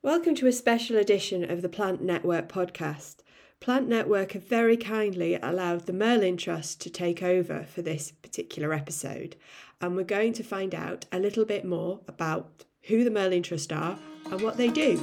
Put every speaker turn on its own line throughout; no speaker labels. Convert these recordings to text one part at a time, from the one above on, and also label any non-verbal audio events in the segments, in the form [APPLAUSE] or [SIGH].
Welcome to a special edition of the Plant Network podcast. Plant Network have very kindly allowed the Merlin Trust to take over for this particular episode, and we're going to find out a little bit more about who the Merlin Trust are and what they do.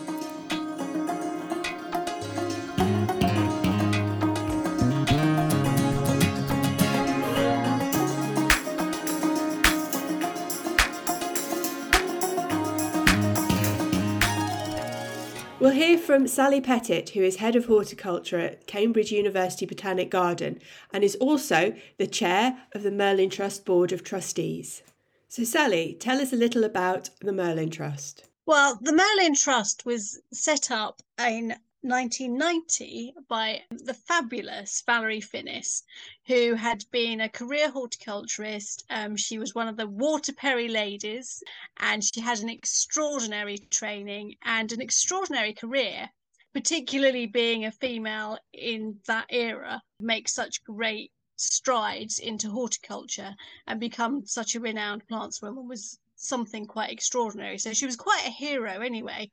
From Sally Pettit, who is Head of Horticulture at Cambridge University Botanic Garden and is also the Chair of the Merlin Trust Board of Trustees. So, Sally, tell us a little about the Merlin Trust.
Well, the Merlin Trust was set up in 1990 by the fabulous Valerie Finnis, who had been a career horticulturist. Um, she was one of the Waterperry ladies, and she had an extraordinary training and an extraordinary career. Particularly being a female in that era, makes such great strides into horticulture and become such a renowned plantswoman was something quite extraordinary. So she was quite a hero anyway.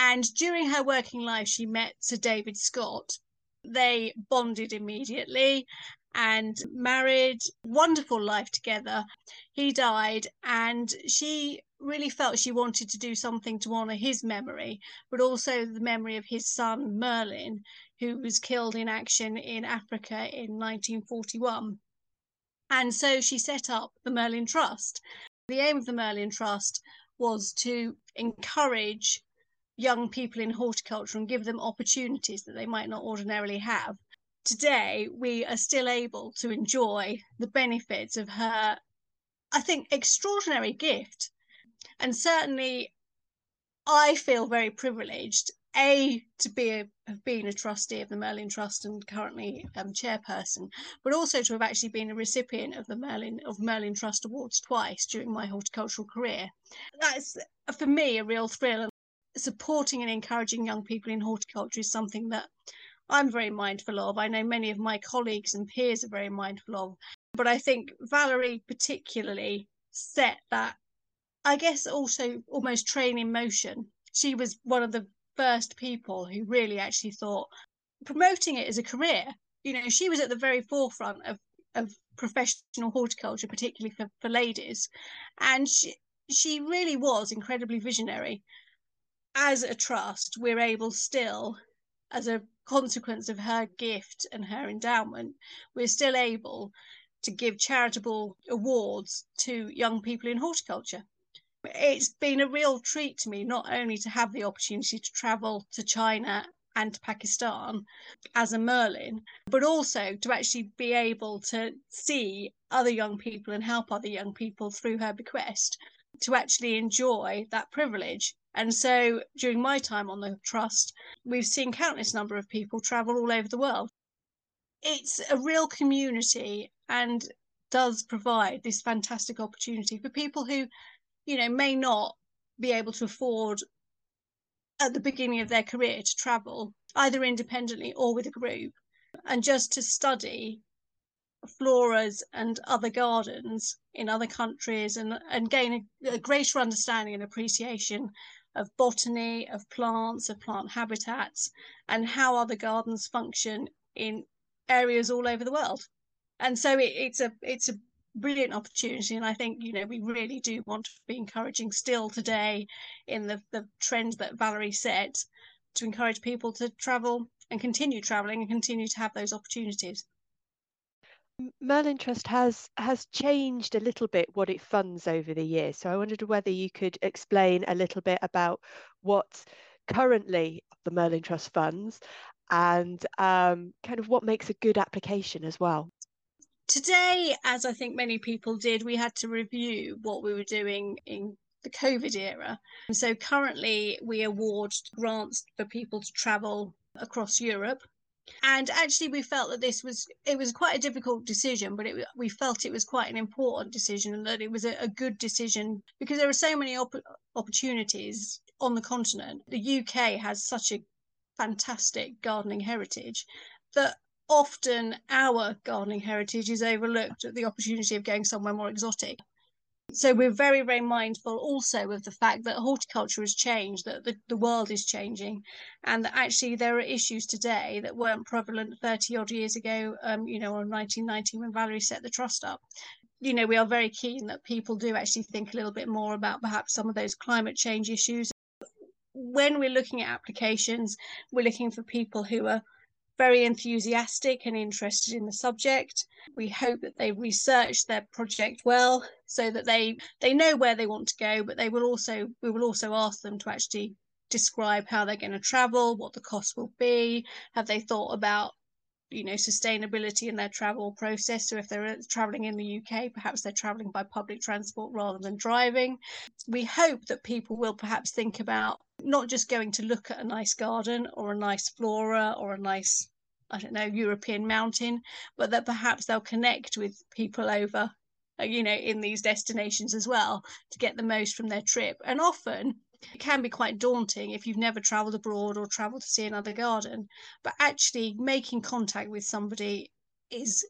And during her working life, she met Sir David Scott. They bonded immediately and married, wonderful life together. He died, and she really felt she wanted to do something to honour his memory, but also the memory of his son Merlin, who was killed in action in Africa in 1941. And so she set up the Merlin Trust. The aim of the Merlin Trust was to encourage young people in horticulture and give them opportunities that they might not ordinarily have. Today, we are still able to enjoy the benefits of her, I think, extraordinary gift. And certainly, I feel very privileged a to be a, have been a trustee of the Merlin Trust and currently um, chairperson, but also to have actually been a recipient of the Merlin of Merlin Trust awards twice during my horticultural career. That's for me a real thrill supporting and encouraging young people in horticulture is something that I'm very mindful of. I know many of my colleagues and peers are very mindful of. But I think Valerie particularly set that, I guess, also almost train in motion. She was one of the first people who really actually thought promoting it as a career. You know, she was at the very forefront of, of professional horticulture, particularly for, for ladies. And she, she really was incredibly visionary as a trust, we're able still, as a consequence of her gift and her endowment, we're still able to give charitable awards to young people in horticulture. It's been a real treat to me not only to have the opportunity to travel to China and to Pakistan as a Merlin, but also to actually be able to see other young people and help other young people through her bequest to actually enjoy that privilege and so during my time on the trust, we've seen countless number of people travel all over the world. It's a real community and does provide this fantastic opportunity for people who, you know, may not be able to afford at the beginning of their career to travel either independently or with a group and just to study floras and other gardens in other countries and, and gain a, a greater understanding and appreciation of botany, of plants, of plant habitats, and how other gardens function in areas all over the world. And so it, it's a it's a brilliant opportunity and i think you know we really do want to be encouraging still today in the the trend that valerie set to encourage people to travel and continue traveling and continue to have those opportunities
Merlin Trust has has changed a little bit what it funds over the years. So I wondered whether you could explain a little bit about what currently the Merlin Trust funds and um, kind of what makes a good application as well.
Today, as I think many people did, we had to review what we were doing in the COVID era. So currently, we award grants for people to travel across Europe and actually we felt that this was it was quite a difficult decision but it, we felt it was quite an important decision and that it was a, a good decision because there are so many op- opportunities on the continent. The uk has such a fantastic gardening heritage that often our gardening heritage is overlooked at the opportunity of going somewhere more exotic So we're very, very mindful also of the fact that horticulture has changed, that the, the world is changing, and that actually there are issues today that weren't prevalent 30 odd years ago, um, you know, or 1990 when Valerie set the trust up. You know, we are very keen that people do actually think a little bit more about perhaps some of those climate change issues. When we're looking at applications, we're looking for people who are very enthusiastic and interested in the subject. We hope that they research their project well so that they they know where they want to go, but they will also we will also ask them to actually describe how they're going to travel, what the cost will be, have they thought about you know sustainability in their travel process? So if they're uh, traveling in the UK perhaps they're traveling by public transport rather than driving. We hope that people will perhaps think about not just going to look at a nice garden or a nice flora or a nice I don't know European mountain but that perhaps they'll connect with people over uh, you know in these destinations as well to get the most from their trip and often it can be quite daunting if you've never traveled abroad or traveled to see another garden. But actually, making contact with somebody is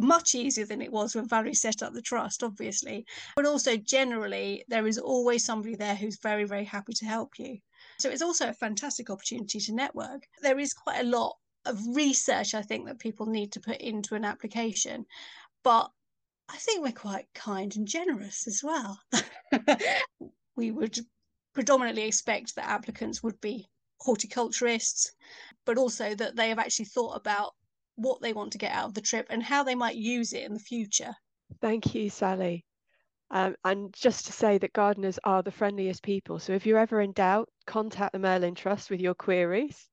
much easier than it was when Valerie set up the trust, obviously. But also, generally, there is always somebody there who's very, very happy to help you. So it's also a fantastic opportunity to network. There is quite a lot of research, I think, that people need to put into an application. But I think we're quite kind and generous as well. [LAUGHS] we would predominantly expect that applicants would be horticulturists, but also that they have actually thought about what they want to get out of the trip and how they might use it in the future.
Thank you, Sally. Um, and just to say that gardeners are the friendliest people. So if you're ever in doubt, contact the Merlin Trust with your queries.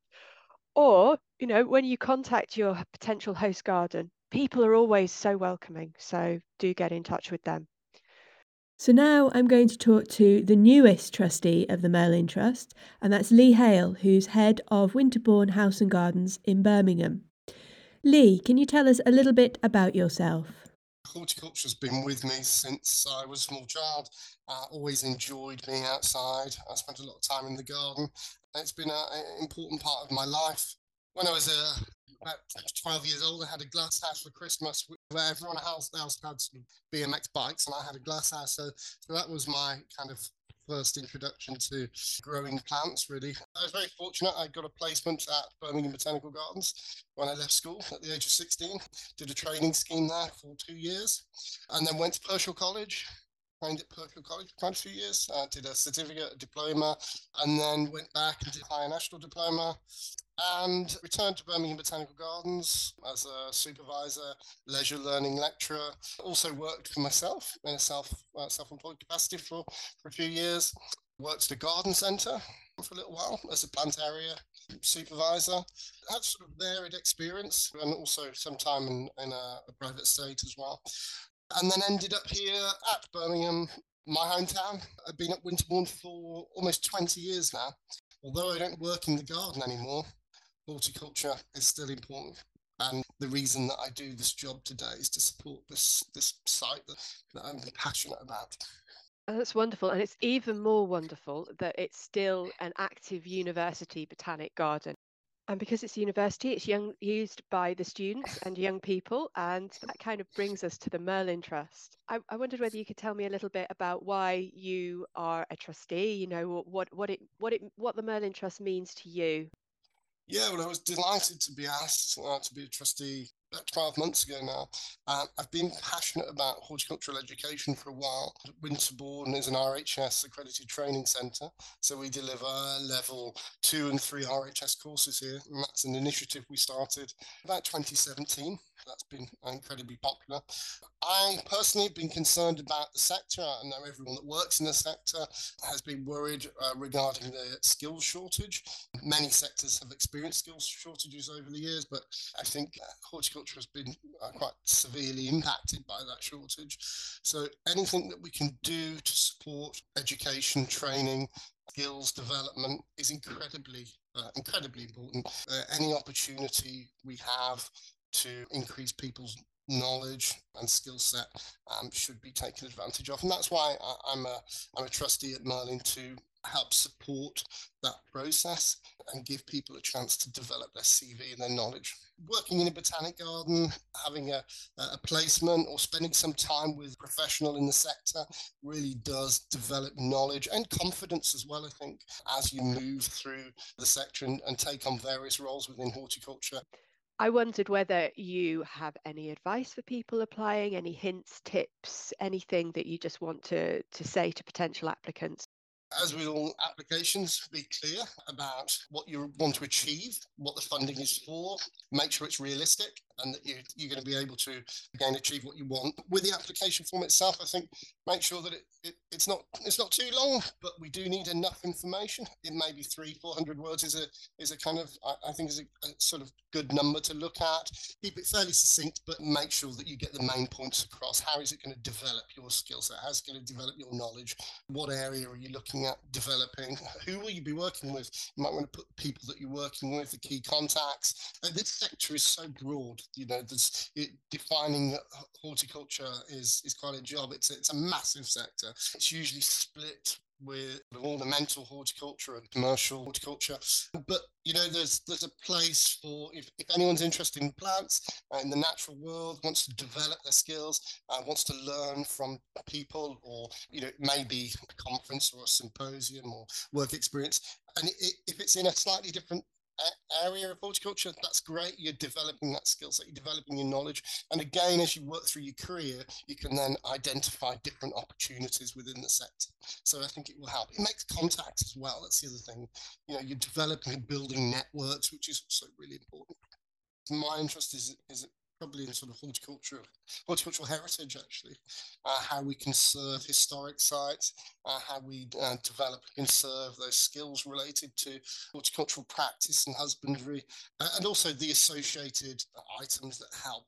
Or, you know, when you contact your potential host garden, people are always so welcoming. So do get in touch with them.
So now I'm going to talk to the newest trustee of the Merlin Trust, and that's Lee Hale, who's head of Winterbourne House and Gardens in Birmingham. Lee, can you tell us a little bit about yourself?
Horticulture's been with me since I was a small child. I always enjoyed being outside. I spent a lot of time in the garden. It's been an important part of my life. When I was a about 12 years old, I had a glass house for Christmas where everyone else, else had some BMX bikes and I had a glass house. So, so that was my kind of first introduction to growing plants, really. I was very fortunate. I got a placement at Birmingham Botanical Gardens when I left school at the age of 16. Did a training scheme there for two years and then went to Pershore College. Trained at Pershore College for quite a few years. Uh, did a certificate, a diploma, and then went back and did higher national diploma and returned to Birmingham Botanical Gardens as a supervisor, leisure learning lecturer. Also worked for myself in a self uh, self-employed capacity for, for a few years. Worked at a garden centre for a little while as a plant area supervisor. Had sort of varied experience and also some time in, in a, a private estate as well. And then ended up here at Birmingham my hometown. I've been at Winterbourne for almost 20 years now. Although I don't work in the garden anymore, horticulture is still important. And the reason that I do this job today is to support this this site that, that I'm passionate about.
Oh, that's wonderful. And it's even more wonderful that it's still an active university botanic garden. And because it's a university, it's young, used by the students and young people. And that kind of brings us to the Merlin Trust. I, I wondered whether you could tell me a little bit about why you are a trustee, you know, what, what, it, what, it, what the Merlin Trust means to you.
Yeah, well, I was delighted to be asked uh, to be a trustee about 12 months ago now. Um, I've been passionate about horticultural education for a while. Winterbourne is an RHS accredited training centre, so we deliver level two and three RHS courses here, and that's an initiative we started about 2017 that's been incredibly popular. I personally have been concerned about the sector. I know everyone that works in the sector has been worried uh, regarding the skills shortage. Many sectors have experienced skills shortages over the years, but I think uh, horticulture has been uh, quite severely impacted by that shortage. So anything that we can do to support education, training, skills development is incredibly uh, incredibly important. Uh, any opportunity we have to increase people's knowledge and skill set um, should be taken advantage of. And that's why I, am a, I'm a trustee at Merlin to help support that process and give people a chance to develop their CV and their knowledge. Working in a botanic garden, having a, a placement or spending some time with a professional in the sector really does develop knowledge and confidence as well, I think, as you move through the sector and, and take on various roles within horticulture.
I wondered whether you have any advice for people applying, any hints, tips, anything that you just want to, to say to potential applicants?
As with all applications, be clear about what you want to achieve, what the funding is for, make sure it's realistic, and that you're, you're going to be able to again achieve what you want. With the application form itself, I think make sure that it, it, it's not it's not too long, but we do need enough information. It may be three, four hundred words is a is a kind of I, I think is a, a, sort of good number to look at. Keep it fairly succinct, but make sure that you get the main points across. How is it going to develop your skill set? How's it going to develop your knowledge? What area are you looking at developing? Who will you be working with? You might want to put people that you're working with, the key contacts. And this sector is so broad you know, there's it, defining horticulture is is quite a job. It's it's a massive sector. It's usually split with ornamental horticulture and commercial horticulture. But you know, there's there's a place for if, if anyone's interested in plants uh, in the natural world, wants to develop their skills, uh, wants to learn from people, or you know, maybe a conference or a symposium or work experience. And it, if it's in a slightly different area of horticulture, that's great. You're developing that skill set, you're developing your knowledge. And again, as you work through your career, you can then identify different opportunities within the sector. So I think it will help. It makes contacts as well. That's the other thing. You know, you're developing and building networks, which is also really important. My interest is, is probably in sort of horticulture, horticultural heritage, actually, uh, how we conserve historic sites, uh, how we uh, develop and conserve those skills related to horticultural practice and husbandry, uh, and also the associated items that help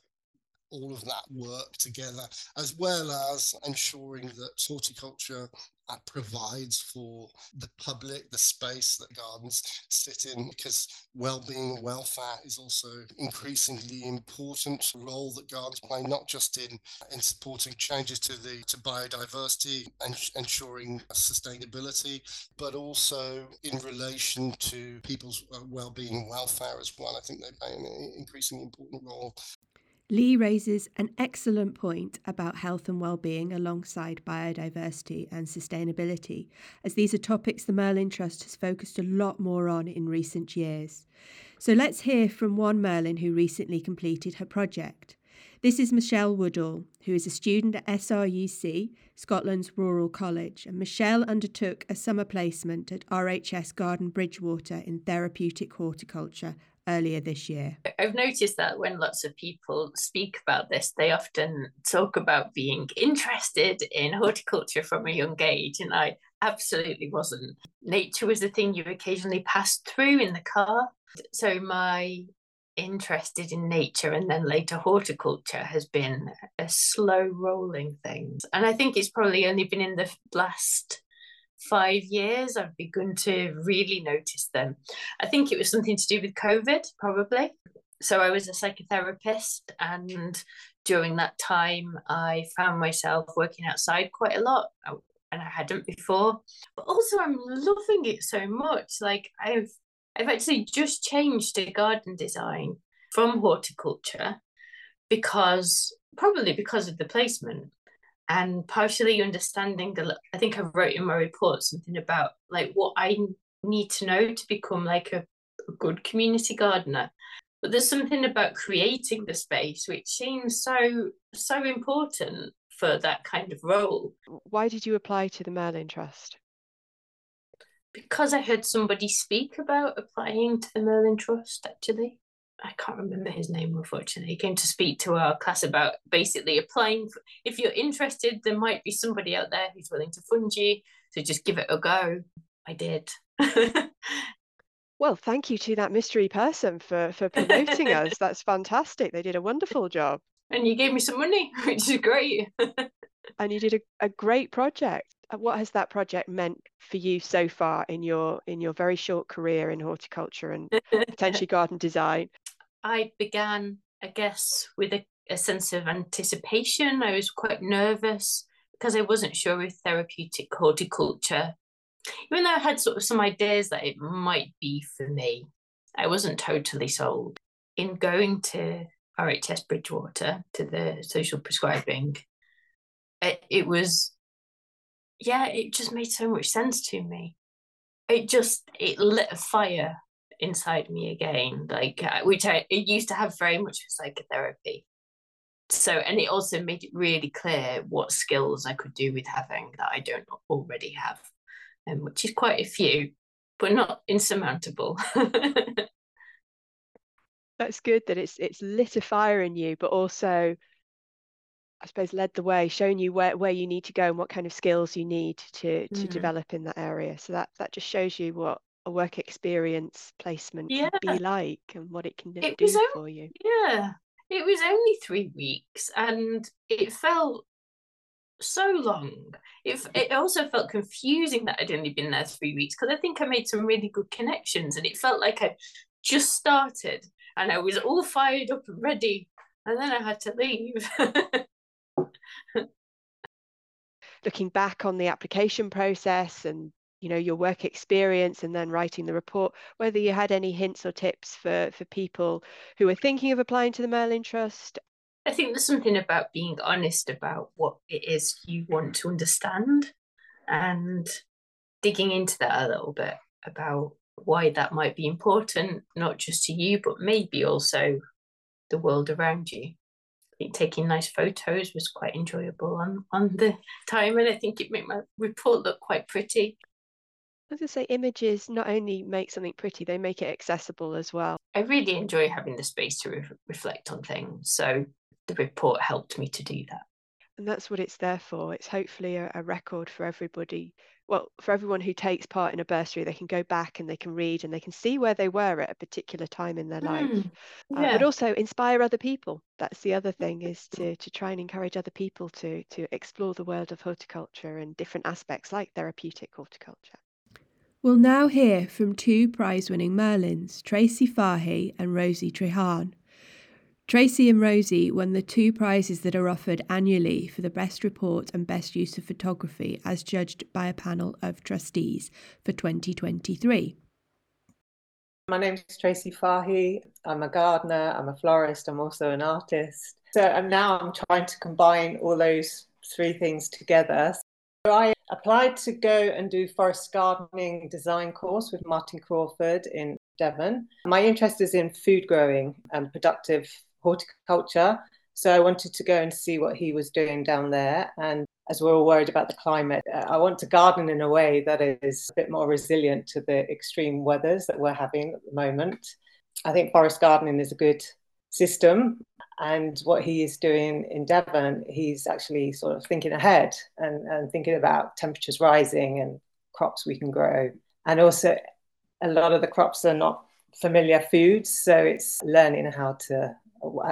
all of that work together, as well as ensuring that horticulture uh, provides for the public the space that gardens sit in, because well-being and welfare is also increasingly important role that gardens play, not just in in supporting changes to the to biodiversity and ensuring sustainability, but also in relation to people's uh, well-being and welfare as well. I think they play an increasingly important role.
Lee raises an excellent point about health and well-being alongside biodiversity and sustainability, as these are topics the Merlin Trust has focused a lot more on in recent years. So let's hear from one Merlin who recently completed her project. This is Michelle Woodall, who is a student at SRUC, Scotland's Rural College, and Michelle undertook a summer placement at RHS Garden Bridgewater in therapeutic horticulture earlier this year.
I've noticed that when lots of people speak about this, they often talk about being interested in horticulture from a young age, and I absolutely wasn't. Nature was the thing you occasionally passed through in the car. So my interested in nature and then later horticulture has been a slow rolling thing. And I think it's probably only been in the last five years, I've begun to really notice them. I think it was something to do with COVID, probably. So I was a psychotherapist, and during that time, I found myself working outside quite a lot, oh, and I hadn't before. But also, I'm loving it so much. Like I've, I've actually just changed to garden design from horticulture because probably because of the placement and partially understanding the i think i wrote in my report something about like what i need to know to become like a, a good community gardener. But there's something about creating the space which seems so so important for that kind of role.
Why did you apply to the merlin trust?
Because i heard somebody speak about applying to the merlin trust actually I can't remember his name, unfortunately. He came to speak to our class about basically applying. For, if you're interested, there might be somebody out there who's willing to fund you. So just give it a go. I did. [LAUGHS]
well, thank you to that mystery person for for promoting us. [LAUGHS] That's fantastic. They did a wonderful job.
And you gave me some money, [LAUGHS] which is great.
and you did a, a great project. Uh, what has that project meant for you so far in your in your very short career in horticulture and potentially garden design?
I began, I guess, with a, a sense of anticipation. I was quite nervous because I wasn't sure if therapeutic horticulture even though I had sort of some ideas that it might be for me, I wasn't totally sold. In going to RHS Bridgewater to the social prescribing, it, it was, yeah, it just made so much sense to me. It just, it lit a fire inside me again, like, uh, which I it used to have very much psychotherapy. So, and it also made it really clear what skills I could do with having that I don't already have, um, which is quite a few, but not insurmountable. [LAUGHS]
That's good that it's it's lit a fire in you, but also I suppose led the way, showing you where, where you need to go and what kind of skills you need to to mm. develop in that area. So that that just shows you what a work experience placement yeah. can be like and what it can it do only, for you.
Yeah. It was only three weeks and it felt so long. It, it also felt confusing that I'd only been there three weeks because I think I made some really good connections and it felt like I just started and I was all fired up and ready, and then I had to leave. [LAUGHS]
Looking back on the application process and you know your work experience and then writing the report whether you had any hints or tips for for people who are thinking of applying to the merlin trust
i think there's something about being honest about what it is you want to understand and digging into that a little bit about why that might be important, not just to you, but maybe also the world around you. I think taking nice photos was quite enjoyable on, on the time, and I think it made my report look quite pretty.
I was going to say, images not only make something pretty, they make it accessible as well.
I really enjoy having the space to re- reflect on things. So the report helped me to do that.
And that's what it's there for. It's hopefully a, a record for everybody well, for everyone who takes part in a bursary, they can go back and they can read and they can see where they were at a particular time in their mm, life. Yeah. Uh, but also inspire other people. That's the other thing is to to try and encourage other people to to explore the world of horticulture and different aspects like therapeutic horticulture.
We'll now hear from two prize-winning Merlins, Tracy Fahy and Rosie Trehan. Tracy and Rosie won the two prizes that are offered annually for the Best Report and Best Use of Photography as judged by a panel of trustees for 2023.
My name is Tracy Fahy. I'm a gardener, I'm a florist, I'm also an artist. So and now I'm trying to combine all those three things together. So I applied to go and do forest gardening design course with Martin Crawford in Devon. My interest is in food growing and productive horticulture. So I wanted to go and see what he was doing down there. And as we're all worried about the climate, uh, I want to garden in a way that is a bit more resilient to the extreme weathers that we're having at the moment. I think forest gardening is a good system. And what he is doing in Devon, he's actually sort of thinking ahead and, and thinking about temperatures rising and crops we can grow. And also, a lot of the crops are not familiar foods. So it's learning how to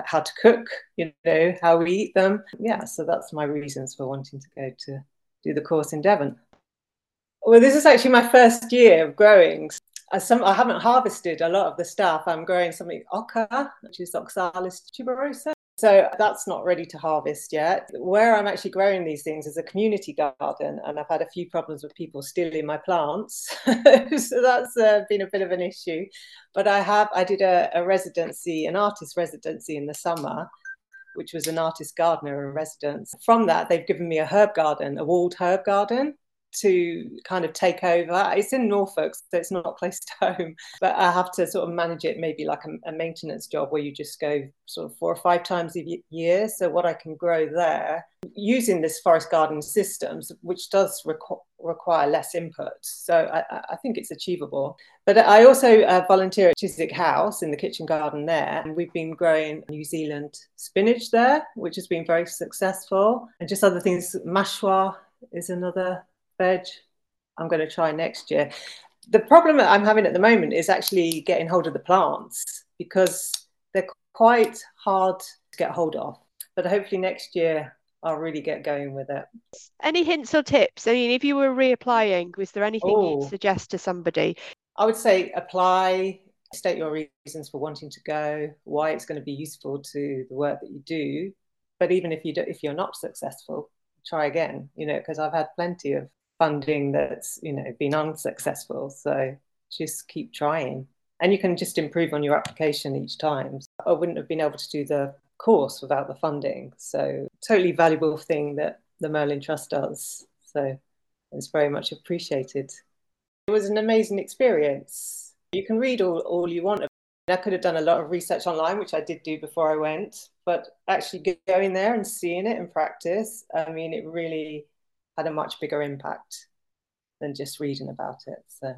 how to cook, you know, how we eat them. Yeah, so that's my reasons for wanting to go to do the course in Devon. Well, this is actually my first year of growing. Some, I haven't harvested a lot of the stuff. I'm growing something oca, which is Oxalis tuberosa. So that's not ready to harvest yet. Where I'm actually growing these things is a community garden, and I've had a few problems with people stealing my plants. [LAUGHS] so that's uh, been a bit of an issue. But I have, I did a, a residency, an artist residency in the summer, which was an artist gardener in residence. From that, they've given me a herb garden, a walled herb garden to kind of take over. It's in Norfolk, so it's not [LAUGHS] close to home, but I have to sort of manage it maybe like a, a maintenance job where you just go sort of four or five times a year. So, what I can grow there using this forest garden systems, which does requ- require less input. So, I, I, think it's achievable. But I also uh, volunteer at Chiswick House in the kitchen garden there. And we've been growing New Zealand spinach there, which has been very successful. And just other things, mashua is another veg I'm going to try next year. The problem that I'm having at the moment is actually getting hold of the plants because they're quite hard to get hold of. But hopefully next year I'll really get going with it.
Any hints or tips? I mean, if you were reapplying, was there anything you'd oh. suggest to somebody?
I would say apply, state your reasons for wanting to go, why it's going to be useful to the work that you do. But even if you do, if you're not successful, try again. You know, because I've had plenty of funding that's you know been unsuccessful. So just keep trying, and you can just improve on your application each time. I wouldn't have been able to do the course without the funding. So totally valuable thing that the Merlin Trust does. So it's very much appreciated. It was an amazing experience. You can read all, all you want. I could have done a lot of research online, which I did do before I went, but actually going there and seeing it in practice, I mean, it really had a much bigger impact than just reading about it. So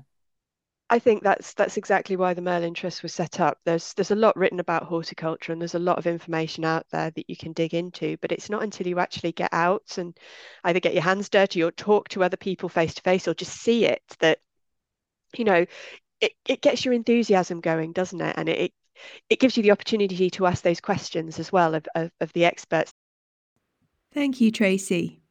I think that's that's exactly why the Merlin Trust was set up. There's there's a lot written about horticulture and there's a lot of information out there that you can dig into, but it's not until you actually get out and either get your hands dirty or talk to other people face to face or just see it that you know it, it gets your enthusiasm going, doesn't it? And it it gives you the opportunity to ask those questions as well of, of, of the experts.
Thank you, Tracy.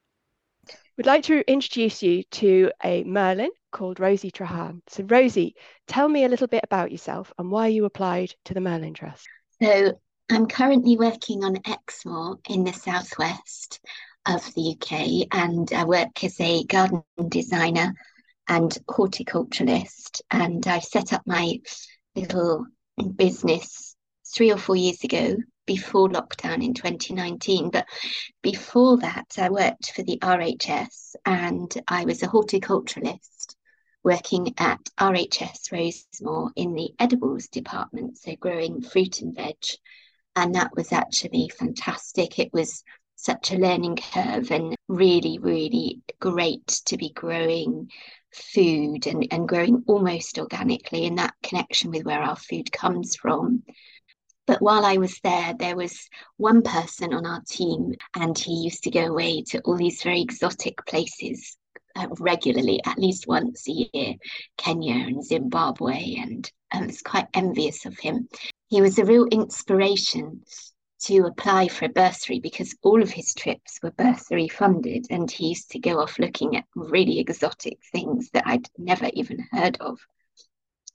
We'd like to introduce you to a Merlin called Rosie Trehan. So, Rosie, tell me a little bit about yourself and why you applied to the Merlin Trust.
So, I'm currently working on Exmoor in the southwest of the UK, and I work as a garden designer and horticulturalist. And I set up my little business three or four years ago before lockdown in 2019. But before that, I worked for the RHS and I was a horticulturalist working at RHS Rosemoor in the edibles department, so growing fruit and veg. And that was actually fantastic. It was such a learning curve and really, really great to be growing food and, and growing almost organically in that connection with where our food comes from. But while I was there, there was one person on our team, and he used to go away to all these very exotic places uh, regularly, at least once a year Kenya and Zimbabwe. And I was quite envious of him. He was a real inspiration to apply for a bursary because all of his trips were bursary funded and he used to go off looking at really exotic things that I'd never even heard of.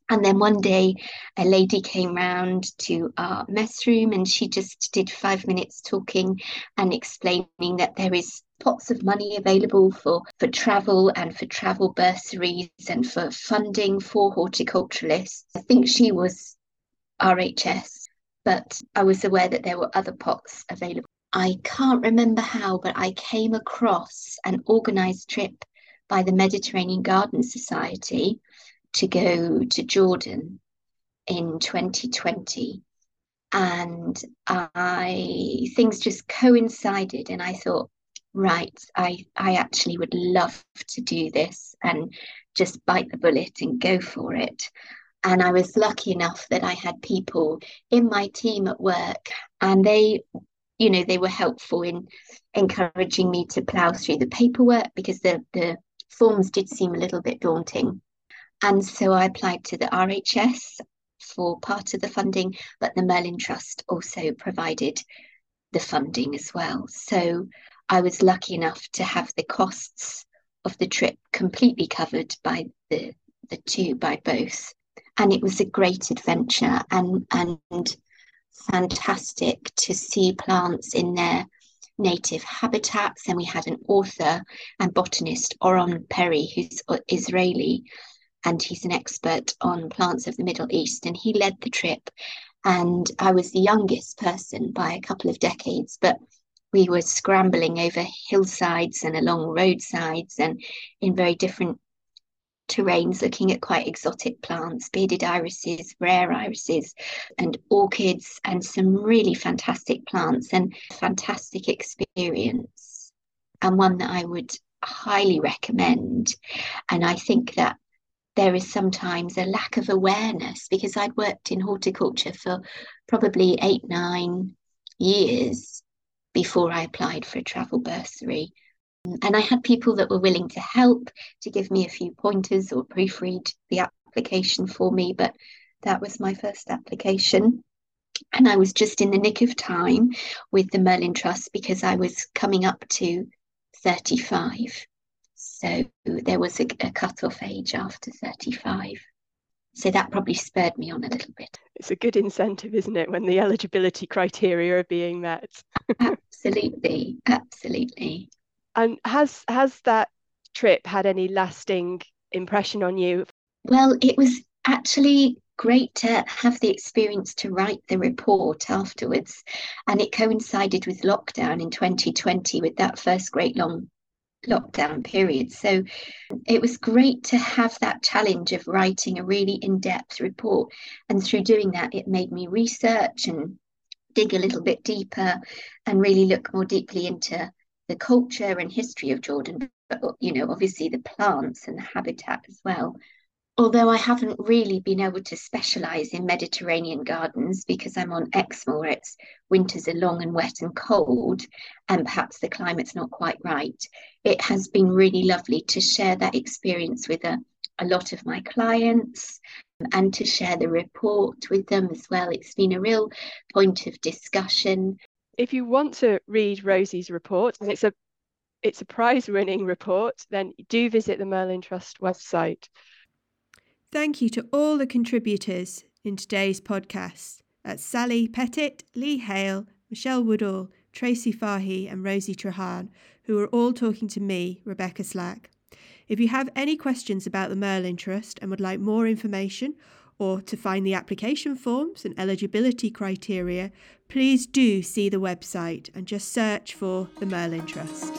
And then one day, a lady came round to our mess room and she just did five minutes talking and explaining that there is pots of money available for, for travel and for travel bursaries and for funding for horticulturalists. I think she was RHS, but I was aware that there were other pots available. I can't remember how, but I came across an organised trip by the Mediterranean Garden Society to go to Jordan in 2020 and I things just coincided and I thought right I I actually would love to do this and just bite the bullet and go for it. And I was lucky enough that I had people in my team at work and they you know they were helpful in encouraging me to plow through the paperwork because the the forms did seem a little bit daunting and so I applied to the RHS for part of the funding, but the Merlin Trust also provided the funding as well. So I was lucky enough to have the costs of the trip completely covered by the the two by both. And it was a great adventure and and fantastic to see plants in their native habitats. And we had an author and botanist, Oron Peri, who's Israeli, and he's an expert on plants of the Middle East. And he led the trip. And I was the youngest person by a couple of decades, but we were scrambling over hillsides and along roadsides and in very different terrains, looking at quite exotic plants, bearded irises, rare irises, and orchids, and some really fantastic plants and fantastic experience, and one that I would highly recommend. And I think that there is sometimes a lack of awareness because I'd worked in horticulture for probably eight, nine years before I applied for a travel bursary. And I had people that were willing to help to give me a few pointers or proofread the application for me, but that was my first application. And I was just in the nick of time with the Merlin Trust because I was coming up to 35. So there was a, a cut-off age after 35. So that probably spurred me on a little bit.
It's a good incentive, isn't it, when the eligibility criteria are being met? [LAUGHS]
absolutely, absolutely.
And has has that
trip had any lasting impression on you?
Well, it was actually great to have the experience to write the report afterwards. And it coincided with lockdown in 2020 with that first great long lockdown period. So it was great to have that challenge of writing a really in depth report. And through doing that, it made me research and dig a little bit deeper and really look more deeply into the culture and history of Jordan, but you know, obviously the plants and the habitat as well although I haven't really been able to specialize in Mediterranean gardens because I'm on Exmoor, it's winters are long and wet and cold, and perhaps the climate's not quite right, it has been really lovely to share that experience with a, a lot of my clients and to share the report with them as well. It's been a real point of discussion.
If you want to read Rosie's report, and it's a it's a prize winning report, then do visit the Merlin Trust website.
Thank you to all the contributors in today's podcast. That's Sally Pettit, Lee Hale, Michelle Woodall, Tracy Fahy, and Rosie Trehan, who are all talking to me, Rebecca Slack. If you have any questions about the Merlin Trust and would like more information or to find the application forms and eligibility criteria, please do see the website and just search for the Merlin Trust.